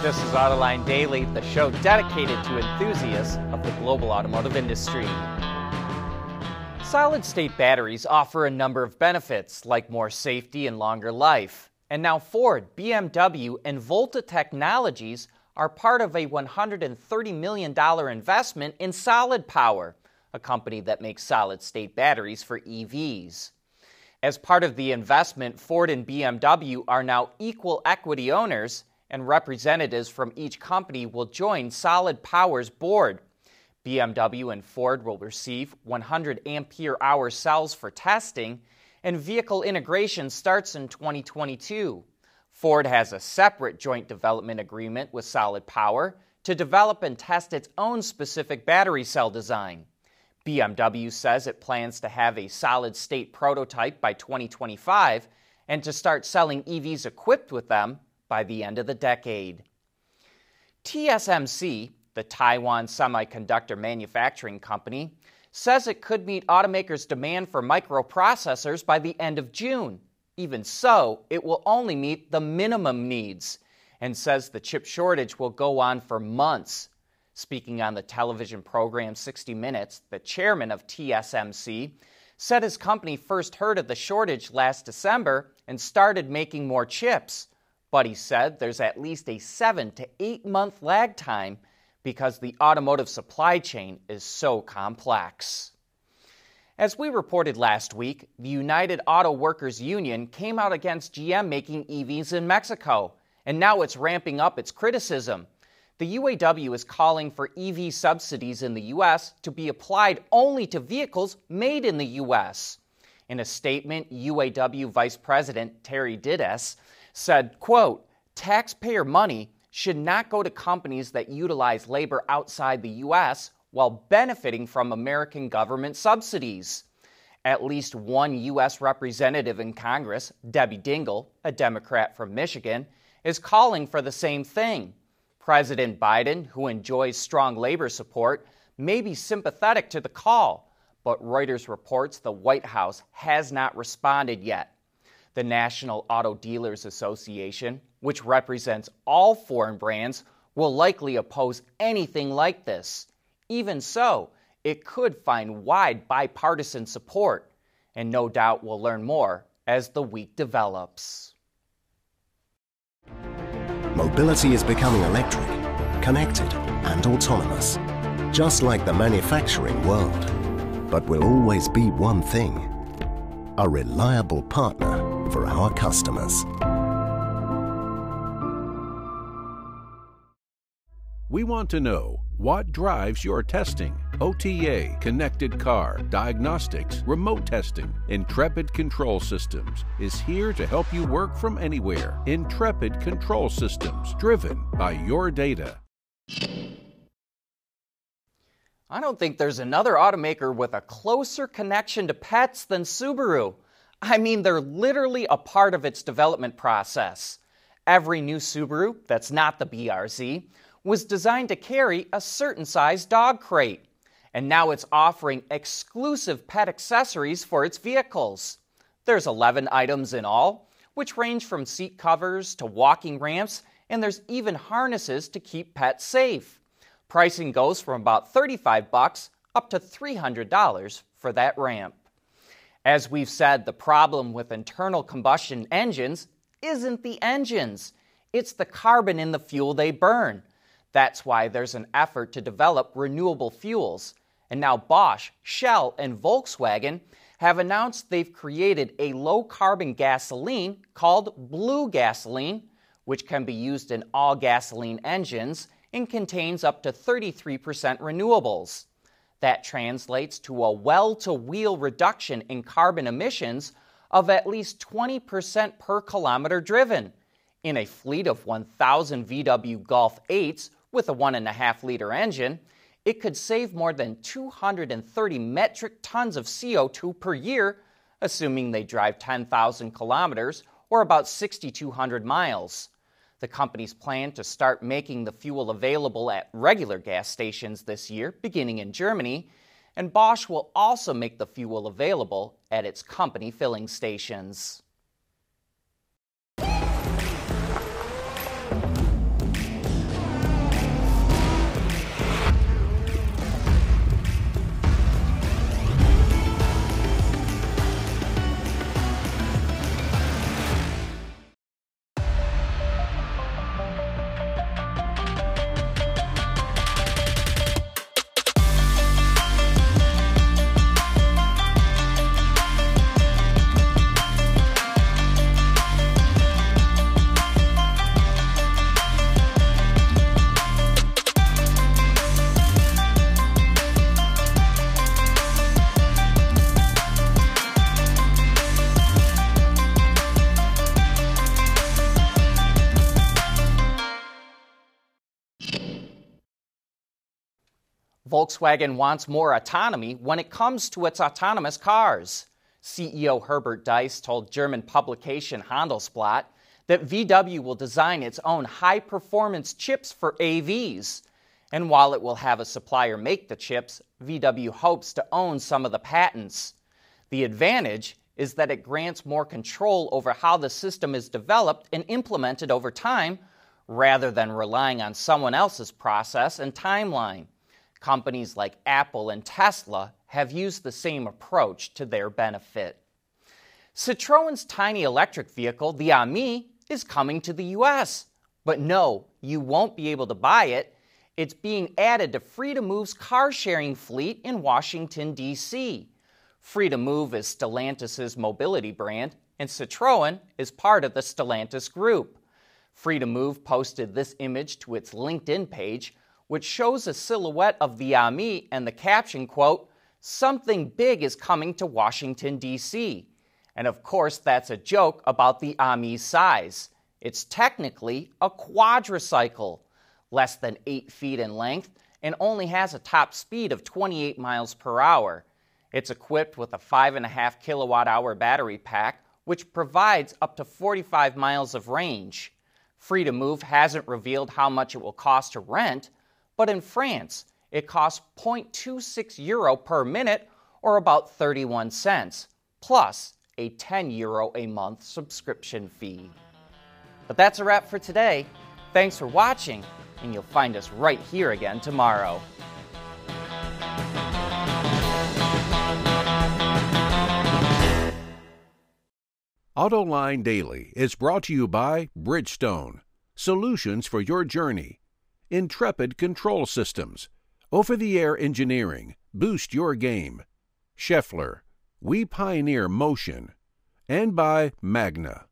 This is Autoline Daily, the show dedicated to enthusiasts of the global automotive industry. Solid state batteries offer a number of benefits, like more safety and longer life. And now Ford, BMW, and Volta Technologies are part of a $130 million investment in Solid Power, a company that makes solid state batteries for EVs. As part of the investment, Ford and BMW are now equal equity owners, and representatives from each company will join Solid Power's board. BMW and Ford will receive 100 ampere hour cells for testing, and vehicle integration starts in 2022. Ford has a separate joint development agreement with Solid Power to develop and test its own specific battery cell design. BMW says it plans to have a solid state prototype by 2025 and to start selling EVs equipped with them by the end of the decade. TSMC, the Taiwan Semiconductor Manufacturing Company, says it could meet automakers' demand for microprocessors by the end of June. Even so, it will only meet the minimum needs and says the chip shortage will go on for months. Speaking on the television program 60 Minutes, the chairman of TSMC said his company first heard of the shortage last December and started making more chips. But he said there's at least a seven to eight month lag time because the automotive supply chain is so complex. As we reported last week, the United Auto Workers Union came out against GM making EVs in Mexico, and now it's ramping up its criticism. The UAW is calling for EV subsidies in the U.S. to be applied only to vehicles made in the U.S. In a statement, UAW Vice President Terry Dittes said, quote, taxpayer money should not go to companies that utilize labor outside the U.S. while benefiting from American government subsidies. At least one U.S. representative in Congress, Debbie Dingell, a Democrat from Michigan, is calling for the same thing. President Biden, who enjoys strong labor support, may be sympathetic to the call, but Reuters reports the White House has not responded yet. The National Auto Dealers Association, which represents all foreign brands, will likely oppose anything like this. Even so, it could find wide bipartisan support, and no doubt we'll learn more as the week develops. Mobility is becoming electric, connected, and autonomous, just like the manufacturing world. But will always be one thing a reliable partner for our customers. We want to know what drives your testing? OTA, connected car, diagnostics, remote testing. Intrepid Control Systems is here to help you work from anywhere. Intrepid Control Systems, driven by your data. I don't think there's another automaker with a closer connection to pets than Subaru. I mean, they're literally a part of its development process. Every new Subaru that's not the BRZ was designed to carry a certain size dog crate, and now it's offering exclusive pet accessories for its vehicles. There's 11 items in all, which range from seat covers to walking ramps, and there's even harnesses to keep pets safe. Pricing goes from about 35 bucks up to $300 for that ramp. As we've said, the problem with internal combustion engines isn't the engines, it's the carbon in the fuel they burn. That's why there's an effort to develop renewable fuels. And now Bosch, Shell, and Volkswagen have announced they've created a low carbon gasoline called blue gasoline, which can be used in all gasoline engines and contains up to 33% renewables. That translates to a well to wheel reduction in carbon emissions of at least 20% per kilometer driven. In a fleet of 1,000 VW Golf 8s with a 1.5 liter engine, it could save more than 230 metric tons of CO2 per year, assuming they drive 10,000 kilometers or about 6,200 miles. The company's plan to start making the fuel available at regular gas stations this year, beginning in Germany, and Bosch will also make the fuel available at its company filling stations. Volkswagen wants more autonomy when it comes to its autonomous cars. CEO Herbert Diess told German publication Handelsblatt that VW will design its own high performance chips for AVs. And while it will have a supplier make the chips, VW hopes to own some of the patents. The advantage is that it grants more control over how the system is developed and implemented over time rather than relying on someone else's process and timeline. Companies like Apple and Tesla have used the same approach to their benefit. Citroen's tiny electric vehicle, the Ami, is coming to the US. But no, you won't be able to buy it. It's being added to Free2Move's car sharing fleet in Washington, D.C. Free2Move is Stellantis' mobility brand, and Citroën is part of the Stellantis group. Free2Move posted this image to its LinkedIn page which shows a silhouette of the Ami and the caption, quote, Something big is coming to Washington, D.C. And of course, that's a joke about the Ami's size. It's technically a quadricycle, less than 8 feet in length, and only has a top speed of 28 miles per hour. It's equipped with a 5.5 kilowatt hour battery pack, which provides up to 45 miles of range. Free to Move hasn't revealed how much it will cost to rent, but in France, it costs 0.26 euro per minute or about 31 cents, plus a 10 euro a month subscription fee. But that's a wrap for today. Thanks for watching, and you'll find us right here again tomorrow. AutoLine Daily is brought to you by Bridgestone, solutions for your journey Intrepid Control Systems, over the air engineering, boost your game. Schaeffler, we pioneer motion. And by Magna.